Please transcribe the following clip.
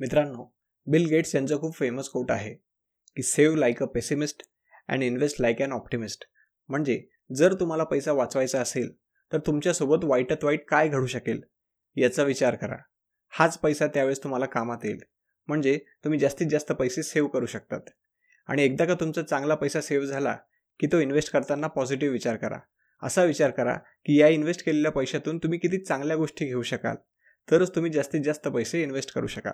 मित्रांनो Bill Gates यांचं खूप फेमस कोट आहे की save like a pessimist and invest like an optimist म्हणजे जर तुम्हाला पैसा वाचवायचा असेल तर तुमच्यासोबत वाईटात वाईट काय घडू शकेल याचा विचार करा. हाच पैसा त्यावेळेस तुम्हाला कामात येईल. म्हणजे तुम्ही जास्तीत जास्त पैसे सेव्ह करू शकतात. आणि एकदा का तुमचा चांगला पैसा सेव्ह झाला की तो इन्व्हेस्ट करताना पॉझिटिव्ह विचार करा. असा विचार करा की या इन्व्हेस्ट केलेल्या पैशातून तुम्ही किती चांगल्या गोष्टी घेऊ शकाल. तरच तुम्ही जास्तीत जास्त पैसे इन्व्हेस्ट करू शकाल.